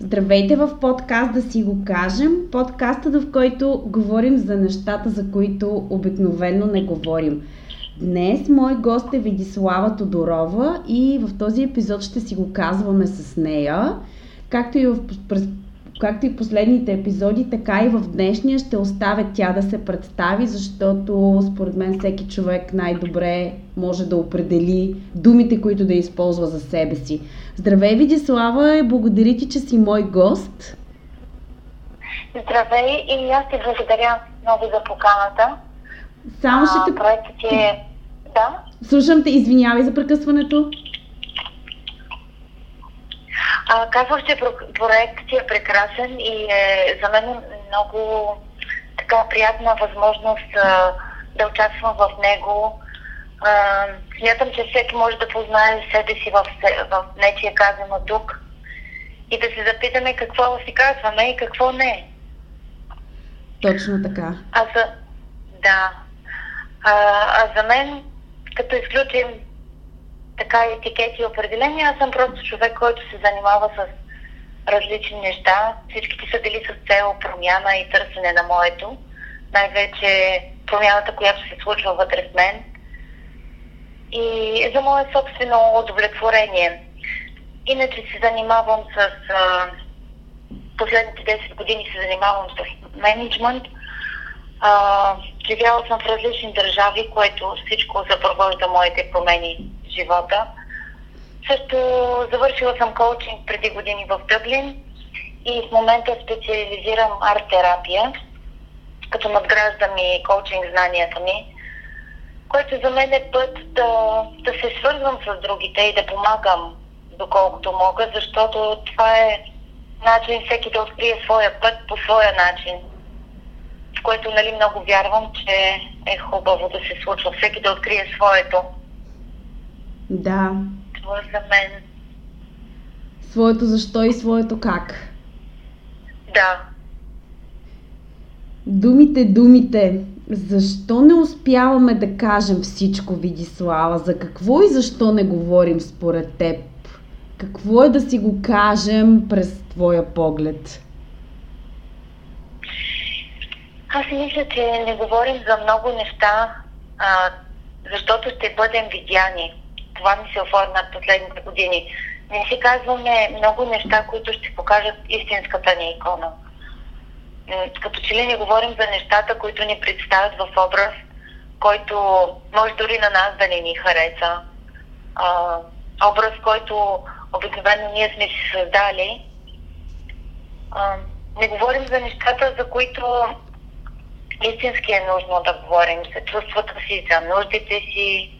Здравейте в подкаст да си го кажем, подкаста в който говорим за нещата, за които обикновено не говорим. Днес мой гост е Видислава Тодорова и в този епизод ще си го казваме с нея. Както и в както и последните епизоди, така и в днешния ще оставя тя да се представи, защото според мен всеки човек най-добре може да определи думите, които да използва за себе си. Здравей, Видислава, и благодаря ти, че си мой гост. Здравей и аз ти благодаря много за поканата. Само ще те... Проектът ти е... Да? Слушам те, извинявай за прекъсването. А, казвах, че проектът е прекрасен и е за мен много така приятна възможност а, да участвам в него. А, смятам, че всеки може да познае себе си в, в нечия казано тук и да се запитаме какво си казваме и какво не. Точно така. А за, да. А, а за мен, като изключим така етикети и определения. Аз съм просто човек, който се занимава с различни неща. Всичките са били с цел промяна и търсене на моето. Най-вече промяната, която се случва вътре в мен. И за мое собствено удовлетворение. Иначе се занимавам с... А, последните 10 години се занимавам с менеджмент. Живяла съм в различни държави, което всичко запровожда моите промени живота. Също завършила съм коучинг преди години в Дъблин и в момента специализирам арт-терапия, като надграждам и коучинг знанията ми, което за мен е път да, да се свързвам с другите и да помагам доколкото мога, защото това е начин всеки да открие своя път по своя начин, в което нали, много вярвам, че е хубаво да се случва всеки да открие своето. Да. Това за мен. Своето защо и своето как. Да. Думите, думите. Защо не успяваме да кажем всичко, Видислава? За какво и защо не говорим според теб? Какво е да си го кажем през твоя поглед? Аз мисля, че не говорим за много неща, а, защото ще бъдем видяни това ми се оформя последните години. Не си казваме много неща, които ще покажат истинската ни икона. Като че ли не говорим за нещата, които ни представят в образ, който може дори на нас да не ни хареса. А, образ, който обикновено ние сме си създали. А, не говорим за нещата, за които истински е нужно да говорим за чувствата си, за нуждите си,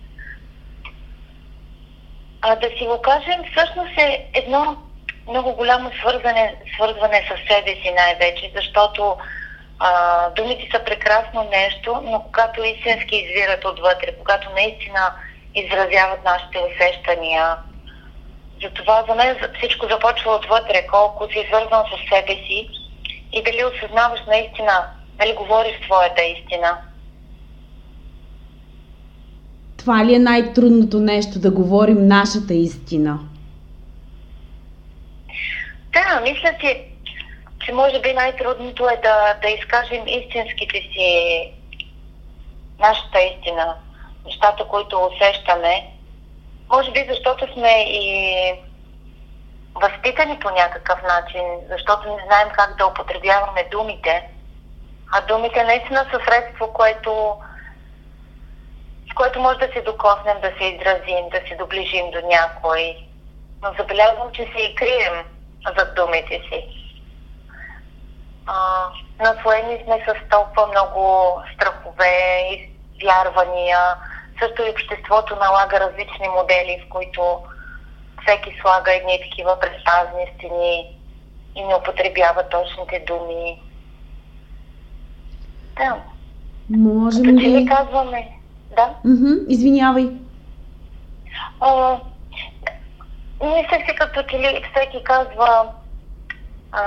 а, да си го кажем, всъщност е едно много голямо свързване, свързване с себе си най-вече, защото а, думите са прекрасно нещо, но когато истински извират отвътре, когато наистина изразяват нашите усещания, затова за мен всичко започва отвътре, колко си свързвам с себе си и дали осъзнаваш наистина, дали говориш своята истина. Това ли е най-трудното нещо да говорим нашата истина? Да, мисля си, че може би най-трудното е да, да изкажем истинските си, нашата истина, нещата, които усещаме. Може би защото сме и възпитани по някакъв начин, защото не знаем как да употребяваме думите. А думите наистина са средство, което което може да се докоснем, да се изразим, да се доближим до някой. Но забелязвам, че се и крием зад думите си. А, наслоени сме с толкова много страхове и вярвания. Също и обществото налага различни модели, в които всеки слага едни такива предпазни стени и не употребява точните думи. Да. Можем ли... казваме, да. Mm-hmm. Извинявай. А, мисля си като че ли всеки казва, а,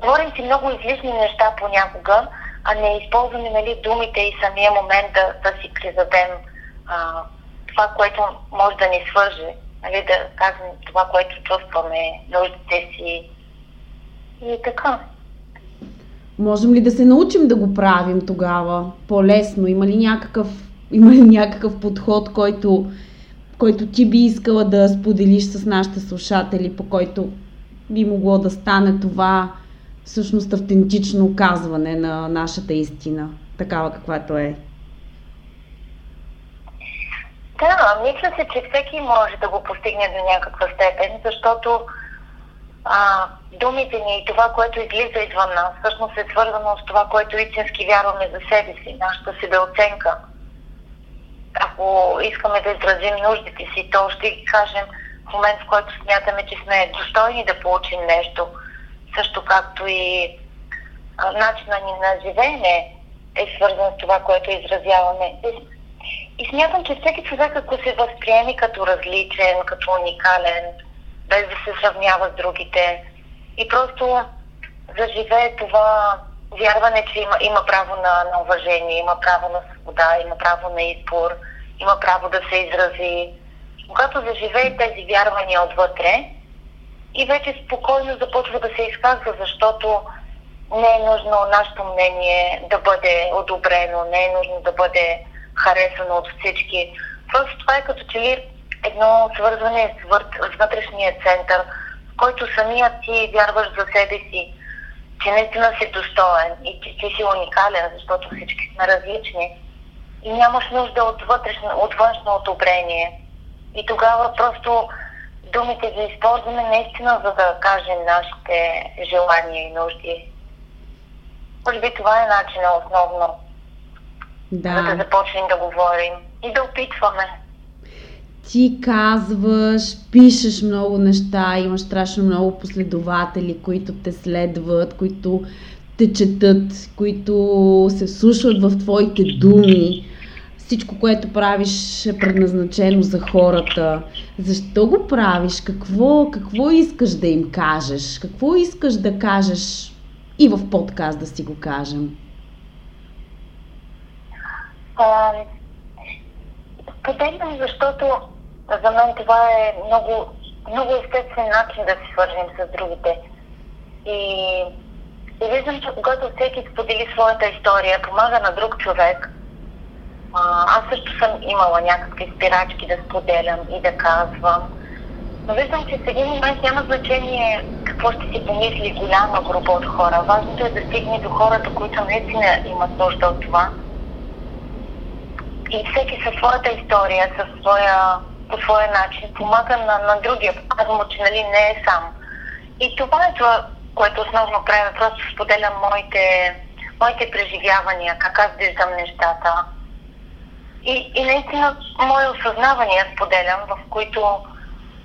говорим си много излишни неща понякога, а не използваме нали, думите и самия момент да, да си призадем а, това, което може да ни свърже, нали, да кажем това, което чувстваме, нуждите си. И така. Можем ли да се научим да го правим тогава по-лесно? Има ли някакъв, има ли някакъв подход, който, който ти би искала да споделиш с нашите слушатели, по който би могло да стане това всъщност автентично казване на нашата истина, такава каквато е? Да, мисля се, че всеки може да го постигне до някаква степен, защото а, думите ни и това, което излиза извън нас, всъщност е свързано с това, което истински вярваме за себе си, нашата себеоценка. Ако искаме да изразим нуждите си, то ще ги кажем в момент, в който смятаме, че сме достойни да получим нещо, също както и начина ни на живеене е свързан с това, което изразяваме. И смятам, че всеки човек, ако се възприеми като различен, като уникален, без да се сравнява с другите и просто заживее това вярване, че има, има право на, на уважение, има право на свобода, има право на избор, има право да се изрази. Когато заживее тези вярвания отвътре и вече спокойно започва да се изказва, защото не е нужно нашето мнение да бъде одобрено, не е нужно да бъде харесано от всички. Просто това е като че ли едно свързване с, вътрешния център, в който самият ти вярваш за себе си, че наистина си достоен и че ти си уникален, защото всички сме различни. И нямаш нужда от, вътрешно, от външно одобрение. И тогава просто думите ги използваме наистина, за да кажем нашите желания и нужди. Може би това е начинът основно. Да. За да започнем да говорим и да опитваме ти казваш, пишеш много неща, имаш страшно много последователи, които те следват, които те четат, които се слушат в твоите думи. Всичко, което правиш е предназначено за хората. Защо го правиш? Какво, какво искаш да им кажеш? Какво искаш да кажеш и в подкаст да си го кажем? Споделям, защото за мен това е много, много естествен начин да се свържим с другите. И, и виждам, че когато всеки сподели своята история, помага на друг човек, а, аз също съм имала някакви спирачки да споделям и да казвам. Но виждам, че в един момент няма значение какво ще си помисли голяма група от хора. Важното е да стигне до хората, които наистина имат нужда от това. И всеки със своята история, със своя по своя начин, помага на, на другия, показва че нали, не е сам. И това е това, което основно правя, просто споделям моите, моите преживявания, как аз виждам нещата. И, и наистина мои осъзнавания споделям, в които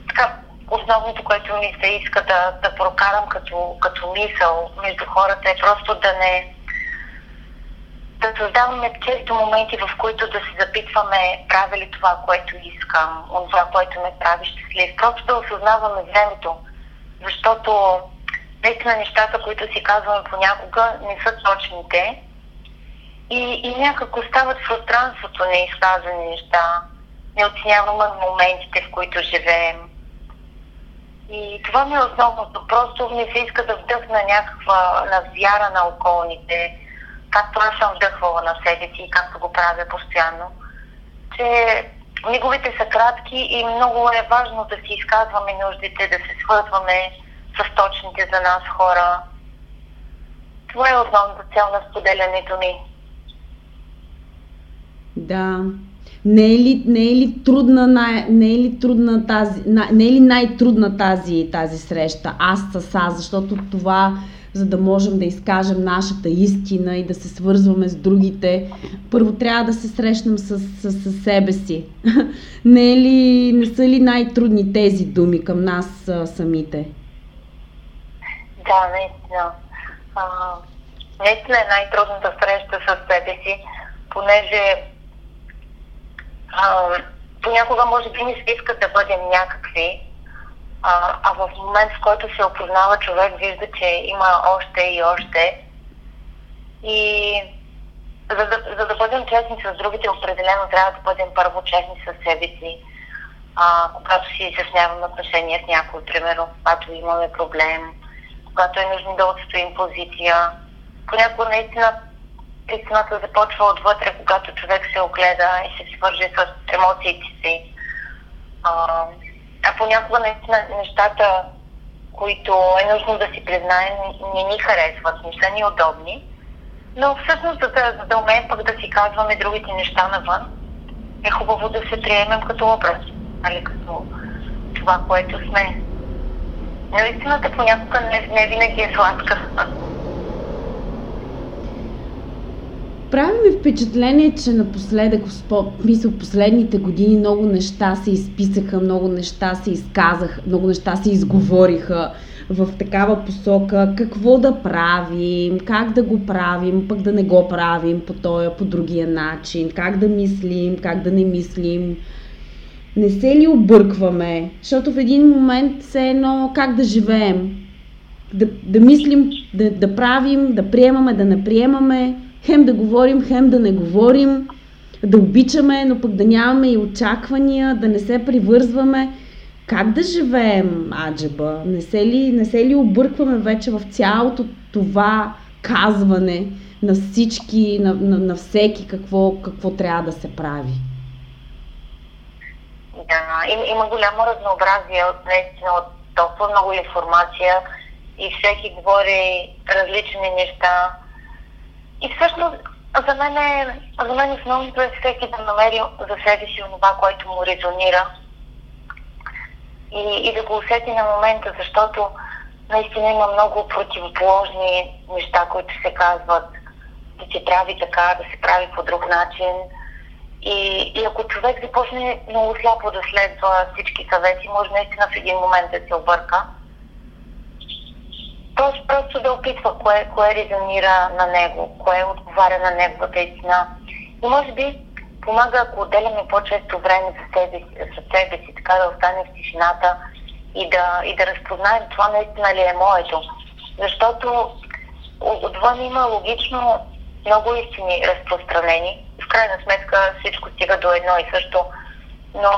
така, основното, което ми се иска да, да прокарам като, като мисъл между хората е просто да не, да създаваме често моменти, в които да се запитваме правя ли това, което искам, това, което ме прави щастлив. Просто да осъзнаваме времето, защото наистина нещата, които си казваме понякога, не са точните и, и някак остават в пространството неизказани неща. Не оценяваме моментите, в които живеем. И това ми е основното. Просто ми се иска да вдъхна някаква навяра на околните, както аз съм вдъхвала на себе си и както го правя постоянно, че миговете са кратки и много е важно да си изказваме нуждите, да се свързваме с точните за нас хора. Това е основната цел на споделянето ми. Да. Не е ли, не е ли трудна, най, не е ли трудна тази, не е ли най-трудна тази, тази среща? Аз с аз, защото това за да можем да изкажем нашата истина и да се свързваме с другите, първо трябва да се срещнем с, с, с себе си. не, е ли, не са ли най-трудни тези думи към нас а, самите? Да, наистина. А, наистина е най-трудната среща с себе си, понеже а, понякога може би ни се иска да бъдем някакви, а, а в момент, в който се опознава човек, вижда, че има още и още. И за да, за да бъдем честни с другите, определено трябва да бъдем първо честни с себе си. А, когато си изясняваме отношения с някой, примерно, когато имаме проблем, когато е нужно да отстоим позиция. Понякога наистина истината започва отвътре, когато човек се огледа и се свържи с емоциите си. А, а понякога наистина нещата, които е нужно да си признаем, не ни харесват, не са ни удобни. Но всъщност, за да, за да умеем пък да си казваме другите неща навън, е хубаво да се приемем като образ, нали, като това, което сме. Но истината понякога не, не винаги е сладка. Прави ми впечатление, че напоследък, мисъл, последните години много неща се изписаха, много неща се изказаха, много неща се изговориха в такава посока, какво да правим, как да го правим, пък да не го правим по този, по другия начин, как да мислим, как да не мислим. Не се ли объркваме? Защото в един момент все едно как да живеем. Да, да мислим, да, да правим, да приемаме, да не приемаме, хем да говорим, хем да не говорим, да обичаме, но пък да нямаме и очаквания, да не се привързваме. Как да живеем, Аджаба? Не се ли, не се ли объркваме вече в цялото това казване на всички, на, на, на всеки какво, какво трябва да се прави? Да, им, има голямо разнообразие от наистина от толкова много информация и всеки говори различни неща. И всъщност за мен, е, за мен основното е всеки да намери за себе си това, което му резонира и, и да го усети на момента, защото наистина има много противоположни неща, които се казват да се прави така, да се прави по друг начин. И, и ако човек започне много слабо да следва всички съвети, може наистина в един момент да се обърка. Тоест просто да опитва кое, кое резонира на него, кое отговаря на неговата истина. И може би помага, ако отделяме по-често време за себе, за себе си, така да остане в тишината и да, и да разпознаем това наистина ли е моето. Защото отвън има логично много истини разпространени. В крайна сметка всичко стига до едно и също. Но,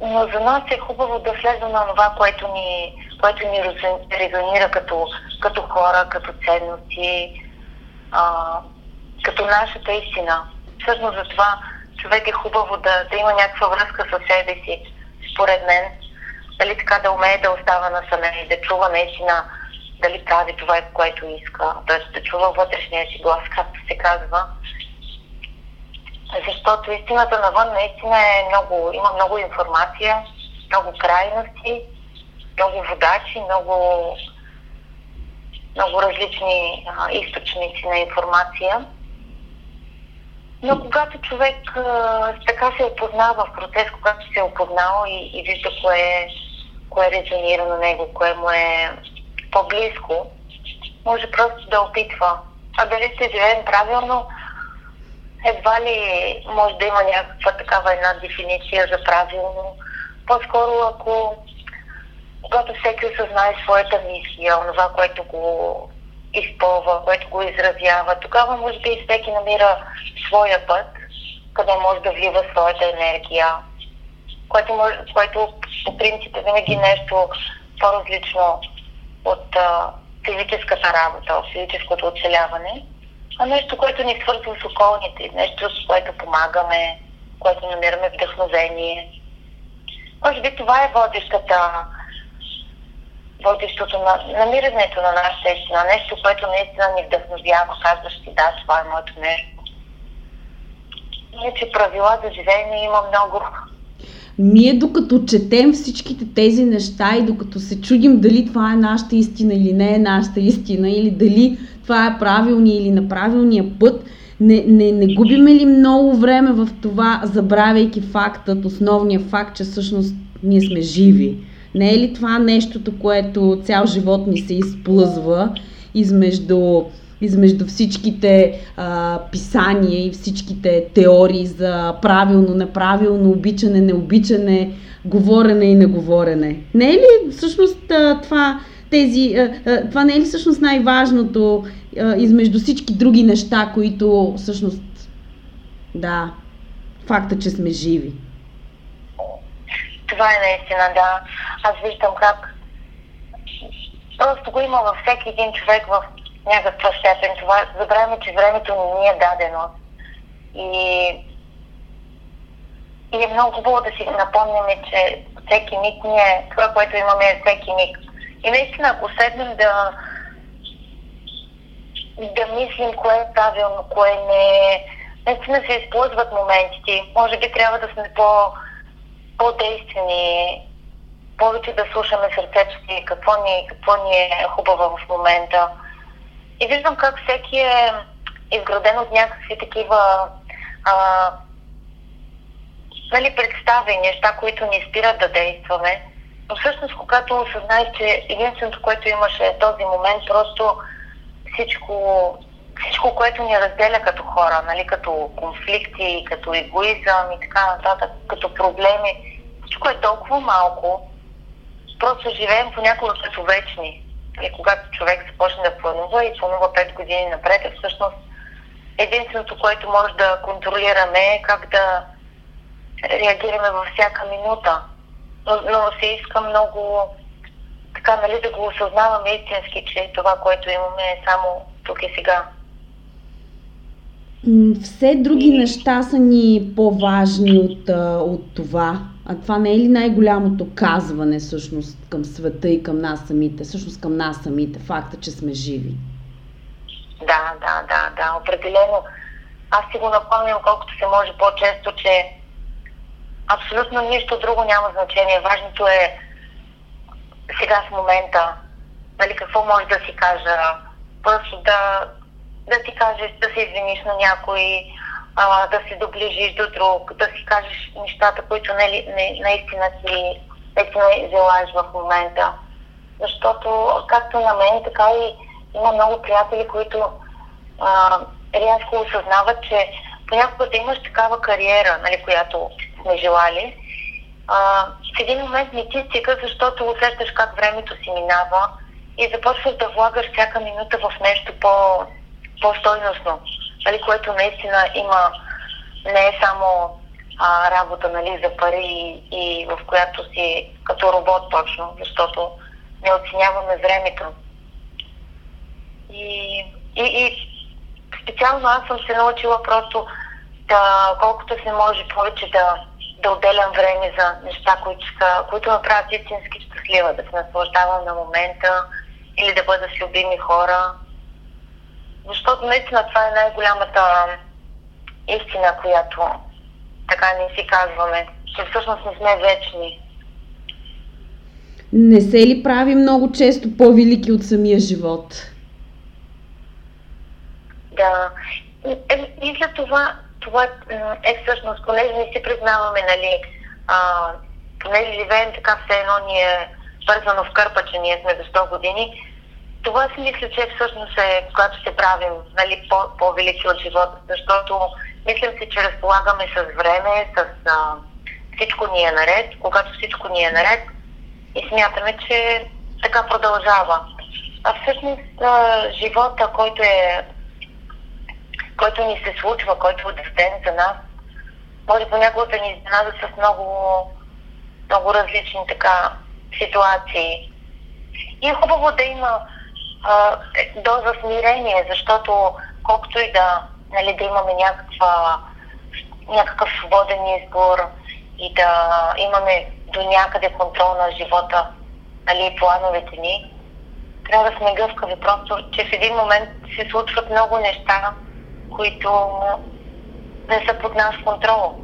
но за нас е хубаво да слезем на това, което ни, което ни резонира като, като хора, като ценности, а, като нашата истина. Всъщност за това човек е хубаво да, да има някаква връзка с себе си, според мен. Дали така да умее да остава насаме и да чува наистина дали прави това, което иска, т.е. да чува вътрешния си глас, както се казва. Защото истината навън наистина е много, има много информация, много крайности, много водачи, много много различни а, източници на информация. Но когато човек а, така се опознава в процес, когато се е опознал и, и вижда кое, кое резонира на него, кое му е по-близко, може просто да опитва. А дали ще живеем правилно, едва ли може да има някаква такава една дефиниция за правилно. По-скоро ако когато всеки осъзнае своята мисия, онова, което го изпълва, което го изразява, тогава може би всеки намира своя път, къде може да влива своята енергия, което, може, което по принцип е винаги нещо по-различно от а, физическата работа, от физическото оцеляване, нещо, което ни свързва с околните, нещо, с което помагаме, което намираме вдъхновение. Може би това е водещата водещото на намирането на нашата истина, нещо, което наистина ни вдъхновява, казваш ти, да, това е моето нещо. Иначе правила за живеене има много. Ние докато четем всичките тези неща и докато се чудим дали това е нашата истина или не е нашата истина, или дали това е правилния или неправилния път, не, не, не губиме ли много време в това, забравяйки фактът, основния факт, че всъщност ние сме живи? Не е ли това нещото, което цял живот ни се изплъзва измежду, измежду всичките а, писания и всичките теории за правилно, неправилно, обичане, необичане, говорене и неговорене? Не е ли всъщност това, тези, това не е ли всъщност най-важното измежду всички други неща, които всъщност, да, факта, че сме живи? Това е наистина, да. Аз виждам как просто го има във всеки един човек в някаква степен. Това забравяме, че времето ни е дадено. И, и е много хубаво да си напомняме, че всеки миг ни е, това, което имаме е всеки миг. И наистина, ако седнем да, да мислим кое е правилно, кое не е, наистина се използват моментите. Може би трябва да сме по, по-действени, повече да слушаме сърцето си, какво ни, какво ни е хубаво в момента. И виждам как всеки е изграден от някакви такива а, нали, представи, неща, които ни спират да действаме. Но всъщност, когато осъзнаеш, че единственото, което имаше е този момент, просто всичко, всичко, което ни разделя като хора, нали, като конфликти, като егоизъм и така нататък, като проблеми, всичко е толкова малко, просто живеем понякога като вечни. И когато човек започне да планува и планува 5 години напред, е всъщност единственото, което може да контролираме е как да реагираме във всяка минута. Но, но се иска много така, нали, да го осъзнаваме истински, че това, което имаме е само тук и сега. Все други и... неща са ни по-важни от, от това. А това не е ли най-голямото казване всъщност към света и към нас самите? Всъщност към нас самите, факта, че сме живи. Да, да, да, да, определено. Аз си го напомням колкото се може по-често, че абсолютно нищо друго няма значение. Важното е сега в момента, нали, какво може да си кажа, просто да, да си кажеш, да се извиниш на някой, а, да се доближиш до друг, да си кажеш нещата, които не, не, наистина си наистина желаеш в момента. Защото както на мен, така и има много приятели, които а, рязко осъзнават, че понякога да имаш такава кариера, нали, която сме желали, а, в един момент не ти стига, защото усещаш как времето си минава и започваш да влагаш всяка минута в нещо по, по-стойностно, нали, което наистина има не е само а, работа нали, за пари и, и в която си като робот точно, защото не оценяваме времето. И, и, и специално аз съм се научила просто да, колкото се може повече да, да отделям време за неща, които, са, които ме правят истински щастлива, да се наслаждавам на момента или да бъда с любими хора. Защото наистина това е най-голямата истина, която така не си казваме, че всъщност не сме вечни. Не се ли прави много често по-велики от самия живот? Да. И, и за това, това е всъщност, понеже не си признаваме, нали, а, понеже живеем така все едно ни е свързано в кърпа, че ние сме до 100 години, това си мисля, че всъщност е, когато се правим нали, по, по-велики от живота, защото мислям си, че разполагаме с време, с а, всичко ни е наред, когато всичко ни е наред и смятаме, че така продължава. А всъщност а, живота, който е който ни се случва, който е ден за нас, може понякога да ни изненада с много, много различни така ситуации. И е хубаво да има а, доза смирение, защото колкото и да, нали, да имаме някаква, някакъв свободен избор и да имаме до някъде контрол на живота нали, плановете ни, трябва да сме гъвкави. Просто, че в един момент се случват много неща, които не са под наш контрол.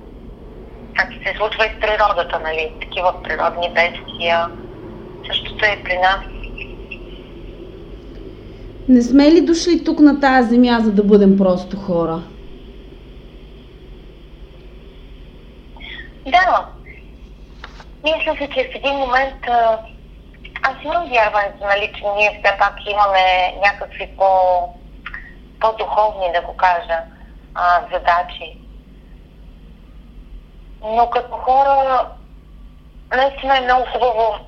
Както се случва и с природата, нали? Такива природни бедствия. Същото е при нас. Не сме ли дошли тук на тази земя, за да бъдем просто хора? Да. Мисля се, че в един момент аз имам вярването, нали, че ние все пак имаме някакви по по-духовни, да го кажа, а, задачи. Но като хора, наистина е много хубаво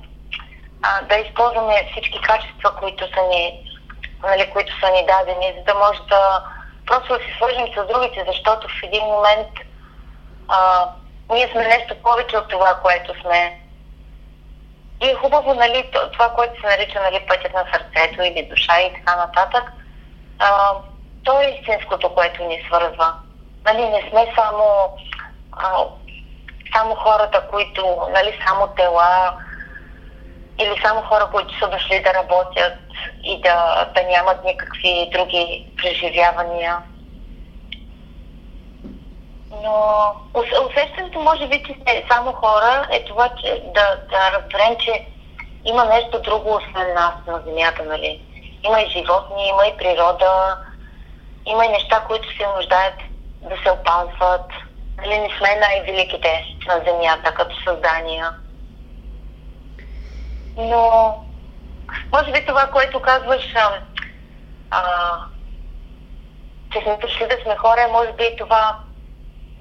а, да използваме всички качества, които са ни, нали, които са ни дадени, за да може да просто да се свържем с другите, защото в един момент а, ние сме нещо повече от това, което сме. и е хубаво, нали, това, което се нарича нали, пътят на сърцето или душа и така нататък, а, то е истинското, което ни свързва. Нали, не сме само, а, само хората, които, нали, само тела, или само хора, които са дошли да работят и да, да нямат никакви други преживявания. Но усещането може би, че сте само хора, е това, че да, да разберем, че има нещо друго освен нас на Земята, нали? Има и животни, има и природа, има и неща, които се нуждаят да се опазват. Нали, не сме най-великите на Земята като създания. Но, може би това, което казваш, а, а, че сме пришли да сме хора, може би това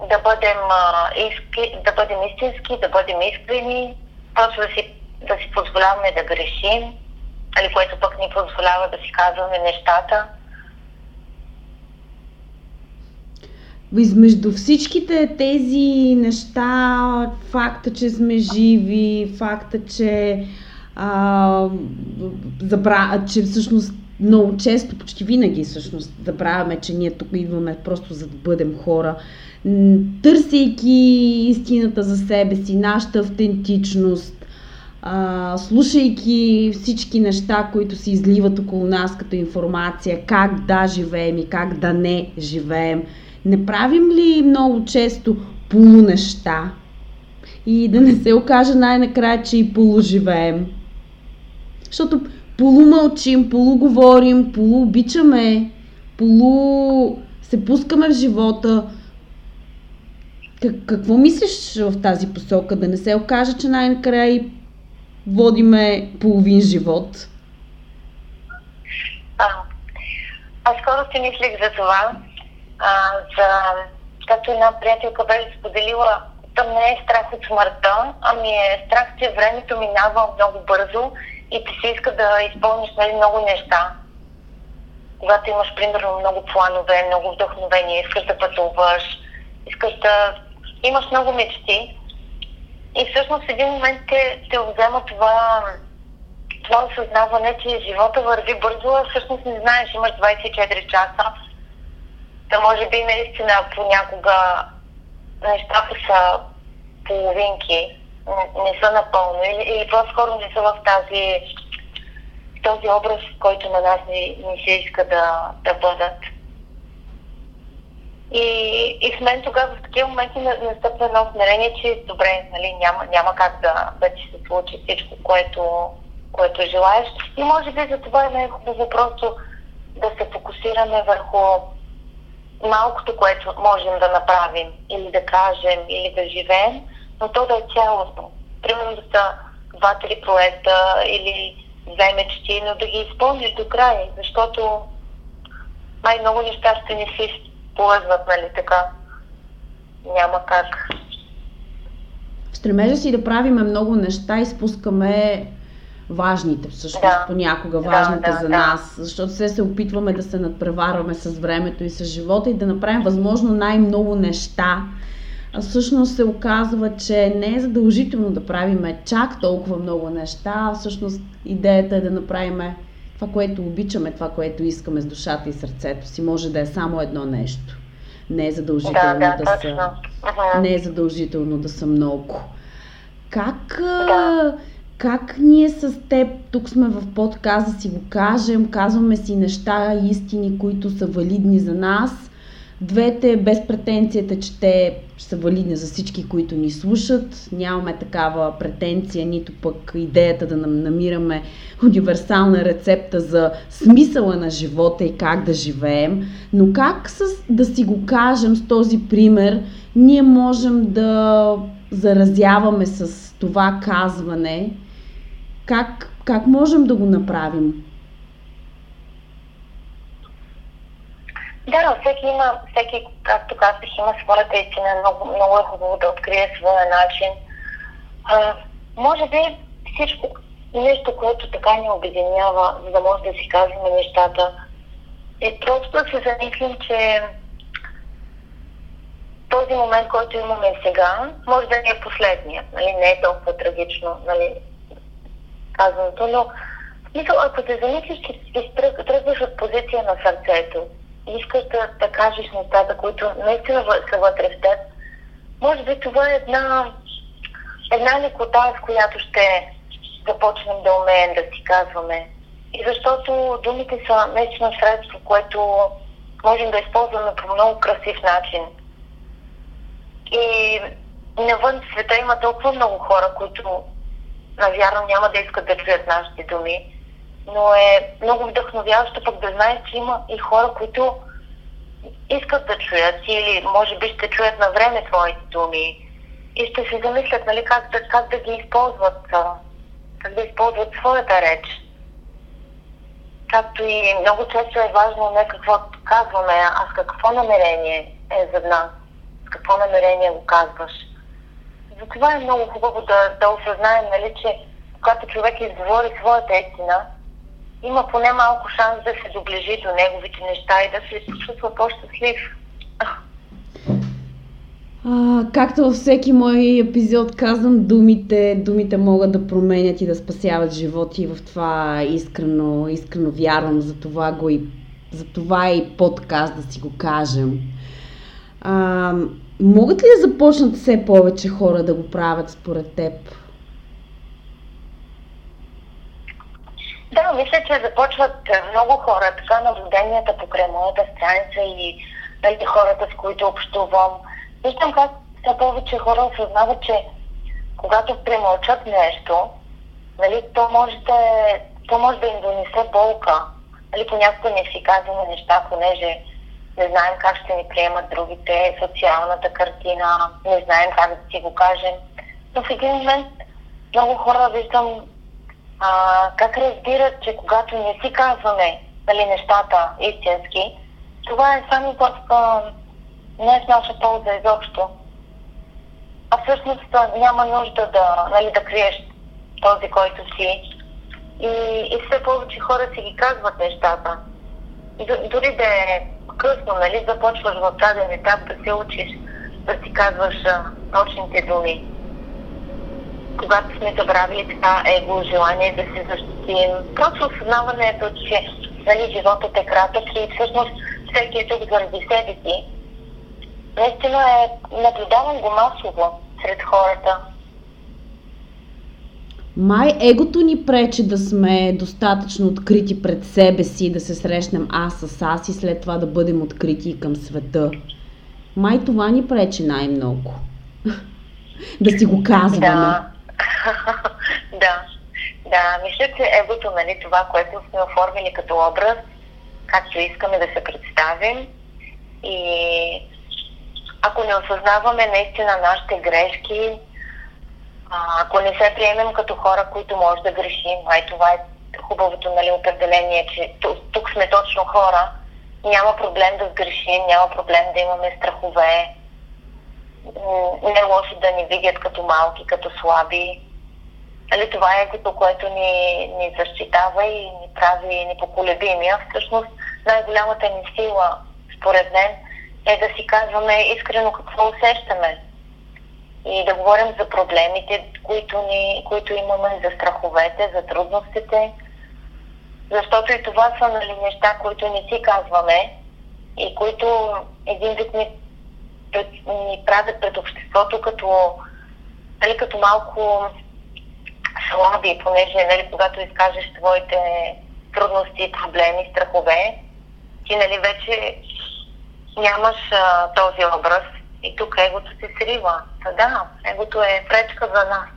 да бъдем, а, иски, да бъдем истински, да бъдем искрени, просто да си, да си позволяваме да грешим, или нали, което пък ни позволява да си казваме нещата. Измежду всичките тези неща, факта, че сме живи, факта, че а, забра... че всъщност много често, почти винаги всъщност забравяме, че ние тук идваме просто за да бъдем хора, търсейки истината за себе си, нашата автентичност, а, слушайки всички неща, които се изливат около нас като информация, как да живеем и как да не живеем. Не правим ли много често полунеща? И да не се окаже най-накрая, че и полуживеем. Защото полумълчим, полуговорим, полуобичаме, полу се пускаме в живота. Как, какво мислиш в тази посока? Да не се окаже, че най-накрая водиме половин живот? А, аз скоро си мислих за това. А, за, както една приятелка беше споделила, то не е страх от смъртта, ами е страх, че времето минава много бързо и ти се иска да изпълниш нали, много неща. Когато имаш, примерно, много планове, много вдъхновение, искаш да пътуваш, искаш да имаш много мечти. И всъщност в един момент те, те взема това, това осъзнаване, че живота върви бързо, а всъщност не знаеш, имаш 24 часа. Да може би наистина понякога нещата са половинки не, не са напълно или, или по-скоро не са в тази този образ, който на нас не, не се иска да, да бъдат. И, и в мен тогава в такива моменти настъпва едно смирение, че добре, нали, няма, няма как да, да се случи всичко, което, което желаеш. И може би за това е най-хубаво просто да се фокусираме върху малкото, което можем да направим или да кажем, или да живеем, но то да е цялостно. Примерно да са два-три проекта или две мечти, но да ги изпълниш до края, защото май много неща ще не си изплъзват, нали така. Няма как. В стремежа си да правиме много неща, изпускаме важните, всъщност да. понякога важните да, да, за нас, да. защото все се опитваме да се надпреварваме с времето и с живота и да направим възможно най-много неща, а всъщност се оказва, че не е задължително да правим чак толкова много неща, а всъщност идеята е да направим това, което обичаме, това, което искаме с душата и сърцето си. Може да е само едно нещо. Не е задължително да, да, да са. Не е задължително да са много. Как, да. Как ние с теб, тук сме в подкаст си го кажем, казваме си неща, истини, които са валидни за нас, Двете без претенцията, че те са валидни за всички, които ни слушат. Нямаме такава претенция, нито пък идеята да нам намираме универсална рецепта за смисъла на живота и как да живеем. Но как с, да си го кажем с този пример, ние можем да заразяваме с това казване, как, как можем да го направим? Да, всеки има, всеки, както казах, има своята истина. Много, много е хубаво да открие своя начин. А, може би всичко, нещо, което така ни обединява, за да може да си казваме нещата, е просто да се замислим, че този момент, който имаме сега, може да ни е последния. Нали? Не е толкова трагично. Нали? казаното, но мисъл, ако се замислиш, че тръгваш от позиция на сърцето, искаш да, да кажеш нещата, които наистина са вътре в теб, може би това е една, една лекота, с която ще започнем да умеем да си казваме. И защото думите са наистина средство, което можем да използваме по много красив начин. И навън в света има толкова много хора, които навярно няма да искат да чуят нашите думи, но е много вдъхновяващо пък да знаеш, че има и хора, които искат да чуят или може би ще чуят на време твоите думи и ще се замислят нали, как, да, как да ги използват, как да използват своята реч. Както и много често е важно не какво казваме, а с какво намерение е за нас, с какво намерение го казваш. Затова е много хубаво да, да осъзнаем, нали, че когато човек изговори своята истина, има поне малко шанс да се доближи до неговите неща и да се почувства по-щастлив. А, както във всеки мой епизод казвам, думите, думите могат да променят и да спасяват животи в това искрено, искрено вярвам, за това, го и, за това и подкаст да си го кажем. А, могат ли да започнат все повече хора да го правят според теб? Да, мисля, че започват много хора, така наблюденията покрай моята страница и нали, хората, с които общувам. Виждам как все повече хора осъзнават, че когато премълчат нещо, нали, то, може да, е, то може да им донесе болка. Нали, понякога не си казваме неща, понеже не знаем как ще ни приемат другите, социалната картина, не знаем как да си го кажем. Но в един момент много хора виждам а, как разбират, че когато не си казваме нали, нещата истински, това е само а, не е в наша полза изобщо. А всъщност няма нужда да, нали, да криеш този, който си. И, и все повече хора си ги казват нещата. Д- дори да е късно, нали, започваш в даден етап да се учиш да си казваш а, точните думи когато сме забравили така его, желание да се защитим. Просто осъзнаването, че нали, животът е кратък и всъщност всеки е тук заради себе си. Наистина е, наблюдавам го масово сред хората. Май егото ни пречи да сме достатъчно открити пред себе си, да се срещнем аз с аз и след това да бъдем открити към света. Май това ни пречи най-много. да си го казваме. Да. да, да, мисля, че егото, нали, това, което сме оформили като образ, както искаме да се представим и ако не осъзнаваме наистина нашите грешки, ако не се приемем като хора, които може да грешим, ай това е хубавото нали, определение, че тук, сме точно хора, няма проблем да сгрешим, няма проблем да имаме страхове, не е лошо да ни видят като малки, като слаби. Али, това е като което ни, ни защитава и ни прави непоколебими. А всъщност най-голямата ни сила, според мен, е да си казваме искрено какво усещаме. И да говорим за проблемите, които, ни, които имаме, за страховете, за трудностите. Защото и това са нали, неща, които не си казваме и които един вид ни ни правят пред обществото като, нали, като малко слаби, понеже нали, когато изкажеш твоите трудности, проблеми, страхове, ти нали, вече нямаш а, този образ и тук егото се срива. Та да, егото е пречка за нас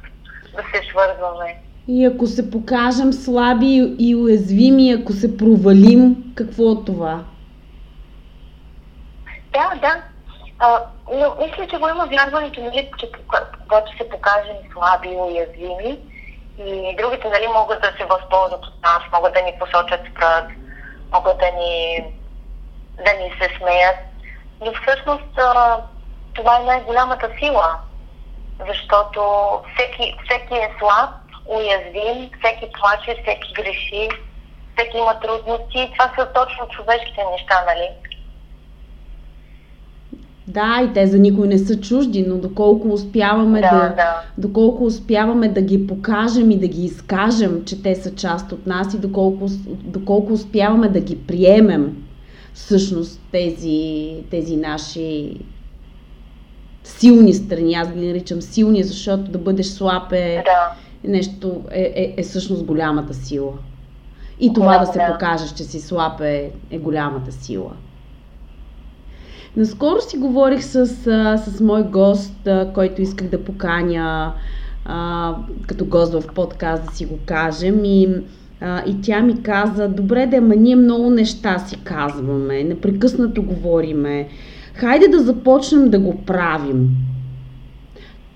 да се свързваме. И ако се покажем слаби и уязвими, ако се провалим, какво от това? Да, да, а, но мисля, че го има вярването, нали, че когато се покажем слаби и уязвими, и другите нали, могат да се възползват от нас, могат да ни посочат с пръст, могат да ни, да ни се смеят. Но всъщност а, това е най-голямата сила, защото всеки, всеки е слаб, уязвим, всеки плаче, всеки греши, всеки има трудности. Това са точно човешките неща, нали? Да, и те за никой не са чужди, но доколко успяваме Да, да, да. доколко успяваме да ги покажем и да ги изкажем, че те са част от нас и доколко, доколко успяваме да ги приемем всъщност тези, тези наши силни страни. Аз ги наричам силни, защото да бъдеш слаб е Да. нещо, е, е, е всъщност голямата сила. И това Голямо, да се да. покажеш, че си слаб е, е голямата сила. Наскоро си говорих с, с мой гост, който исках да поканя а, като гост в подкаст, да си го кажем. И, а, и тя ми каза, добре да, ама ние много неща си казваме, непрекъснато говориме. Хайде да започнем да го правим.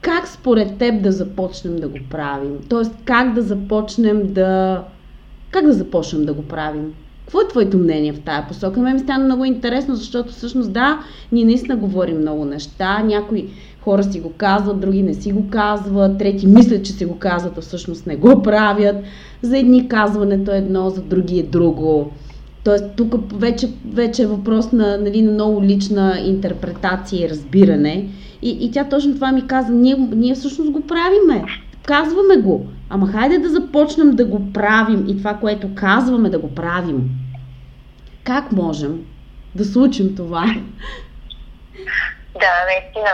Как според теб да започнем да го правим? Тоест, как да започнем да... Как да започнем да го правим? Какво е твоето мнение в тая посока? Мен ми стана много интересно, защото всъщност да, ние наистина говорим много неща. Някои хора си го казват, други не си го казват, трети мислят, че си го казват, а всъщност не го правят. За едни казването е едно, за други е друго. Тоест, тук вече, вече е въпрос на, нали, на много лична интерпретация и разбиране. И, и тя точно това ми каза. Ние, ние всъщност го правиме. Казваме го. Ама хайде да започнем да го правим и това, което казваме да го правим. Как можем да случим това? Да, наистина.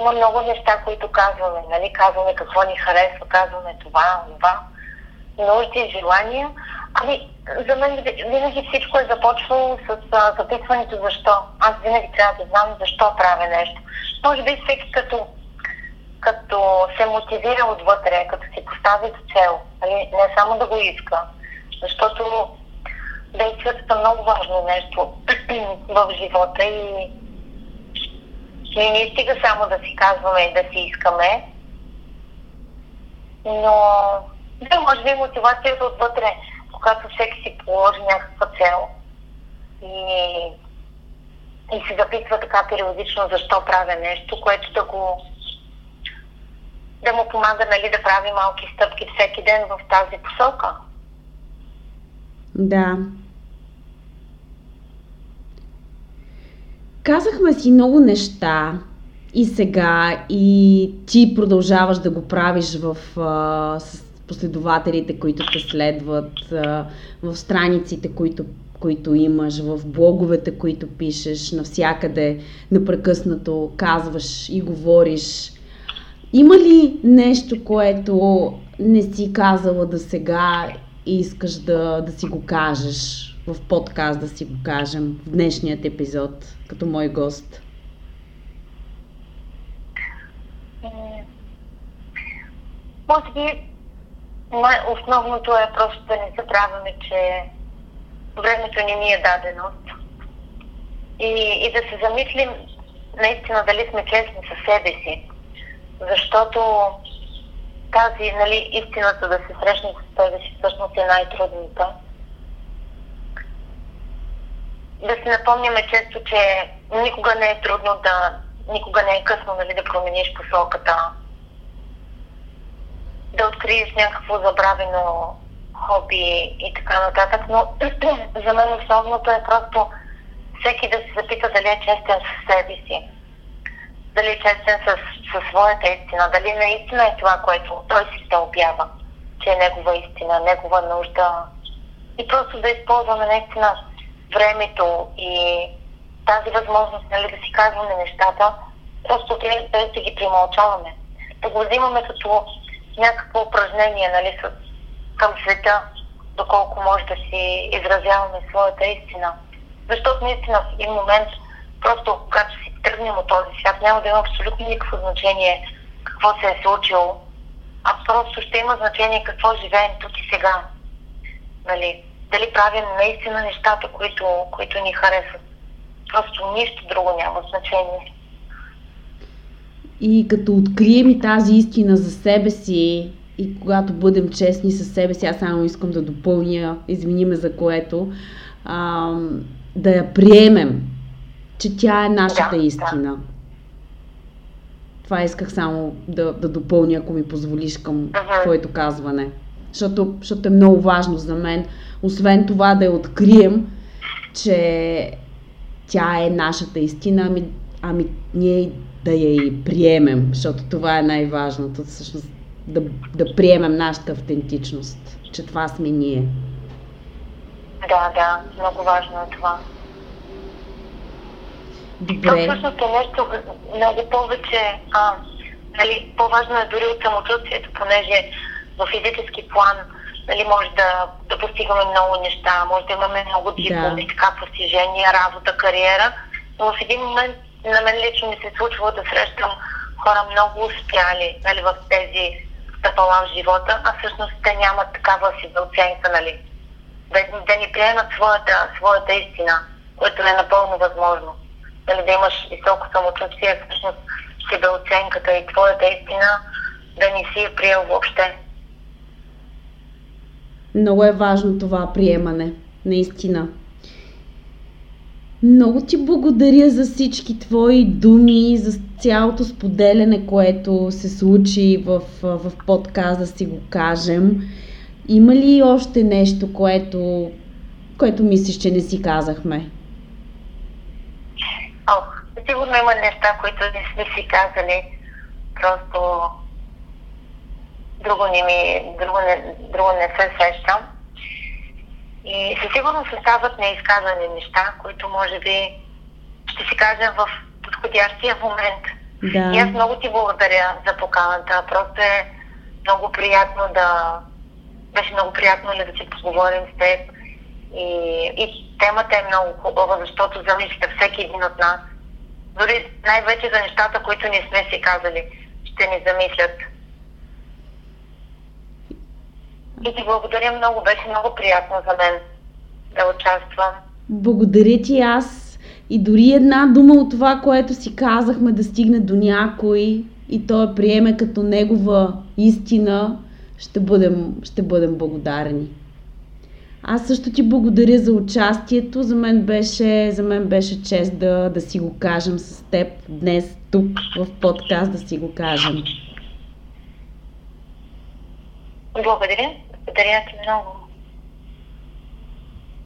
Има много неща, които казваме. Нали? Казваме какво ни харесва, казваме това, това. Нужди, желания. Ами, за мен винаги всичко е започвало с а, записването защо. Аз винаги трябва да знам защо правя нещо. Може би всеки като, като се мотивира отвътре, като си постави цел, нали? не само да го иска. Защото действията са много важно нещо в живота и не ни стига само да си казваме и да си искаме. Но, да, може би мотивацията отвътре, когато всеки си положи някаква цел и, и се запитва така периодично защо правя нещо, което да го да му помага нали, да прави малки стъпки всеки ден в тази посока. Да. Казахме си много неща и сега, и ти продължаваш да го правиш в, а, с последователите, които те следват, в страниците, които, които имаш, в блоговете, които пишеш, навсякъде непрекъснато казваш и говориш. Има ли нещо, което не си казала да сега и искаш да, да си го кажеш в подкаст, да си го кажем в днешният епизод, като мой гост? Може би най-основното е просто да не забравяме, че времето не ни е дадено. И, и да се замислим наистина дали сме честни със себе си. Защото тази, нали, истината да се срещне с себе си всъщност е най-трудната. Да си напомняме често, че никога не е трудно да, никога не е късно нали, да промениш посоката, да откриеш някакво забравено хоби и така нататък, но за мен основното е просто всеки да се запита дали е честен със себе си, дали е честен с, със своята истина, дали наистина е това, което той си стълбява, че е негова истина, негова нужда. И просто да използваме наистина времето и тази възможност нали, да си казваме нещата, просто без да, да ги примълчаваме. Да го взимаме като някакво упражнение нали, с, към света, доколко може да си изразяваме своята истина. Защото наистина в един момент, просто когато си тръгнем от този свят, няма да има абсолютно никакво значение какво се е случило, а просто ще има значение какво живеем тук и сега. Нали? Дали правим наистина нещата, които, които ни харесват. Просто нищо друго няма значение. И като открием и тази истина за себе си, и когато бъдем честни със себе си, аз само искам да допълня, извини ме за което, а, да я приемем, че тя е нашата Да, истина. да. Това исках само да, да допълня, ако ми позволиш към Ага. твоето казване. Защото, защото е много важно за мен, освен това да я открием, че тя е нашата истина, ами ами ние да я и приемем, защото това е най-важното, всъщност да, да приемем нашата автентичност, че това сме ние. Да, да, много важно е това. Добре. Това всъщност е нещо много повече, а, нали, по-важно е дори от самочувствието, понеже в физически план нали, може да, да постигаме много неща, може да имаме много дипломи, да. така постижения, работа, кариера, но в един момент на мен лично ми се случва да срещам хора много успяли нали, в тези стъпала в живота, а всъщност те нямат такава си оценка, нали? Да, да ни приемат своята, своята истина, което е напълно възможно. Нали, да имаш високо самочувствие, всъщност оценката и твоята истина да не си е приел въобще. Много е важно това приемане, наистина. Много ти благодаря за всички твои думи, за цялото споделяне, което се случи в, в подкаст, да си го кажем. Има ли още нещо, което, което мислиш, че не си казахме? Ох, сигурно има неща, които не сме си казали. Просто друго не ми, друго не, друго не се сещам. И със сигурност остават неизказани неща, които може би ще си кажем в подходящия момент. Да. И аз много ти благодаря за поканата. Просто е много приятно да... Беше много приятно ли да си поговорим с теб. И, и темата е много хубава, защото замисля всеки един от нас. Дори най-вече за нещата, които не сме си казали, ще ни замислят. И ти благодаря много, беше много приятно за мен да участвам. Благодаря ти аз. И дори една дума от това, което си казахме да стигне до някой и той приеме като негова истина, ще бъдем, ще бъдем благодарни. Аз също ти благодаря за участието. За мен беше, за мен беше чест да, да си го кажем с теб днес тук в подкаст, да си го кажем. Благодаря. Благодаря ти много.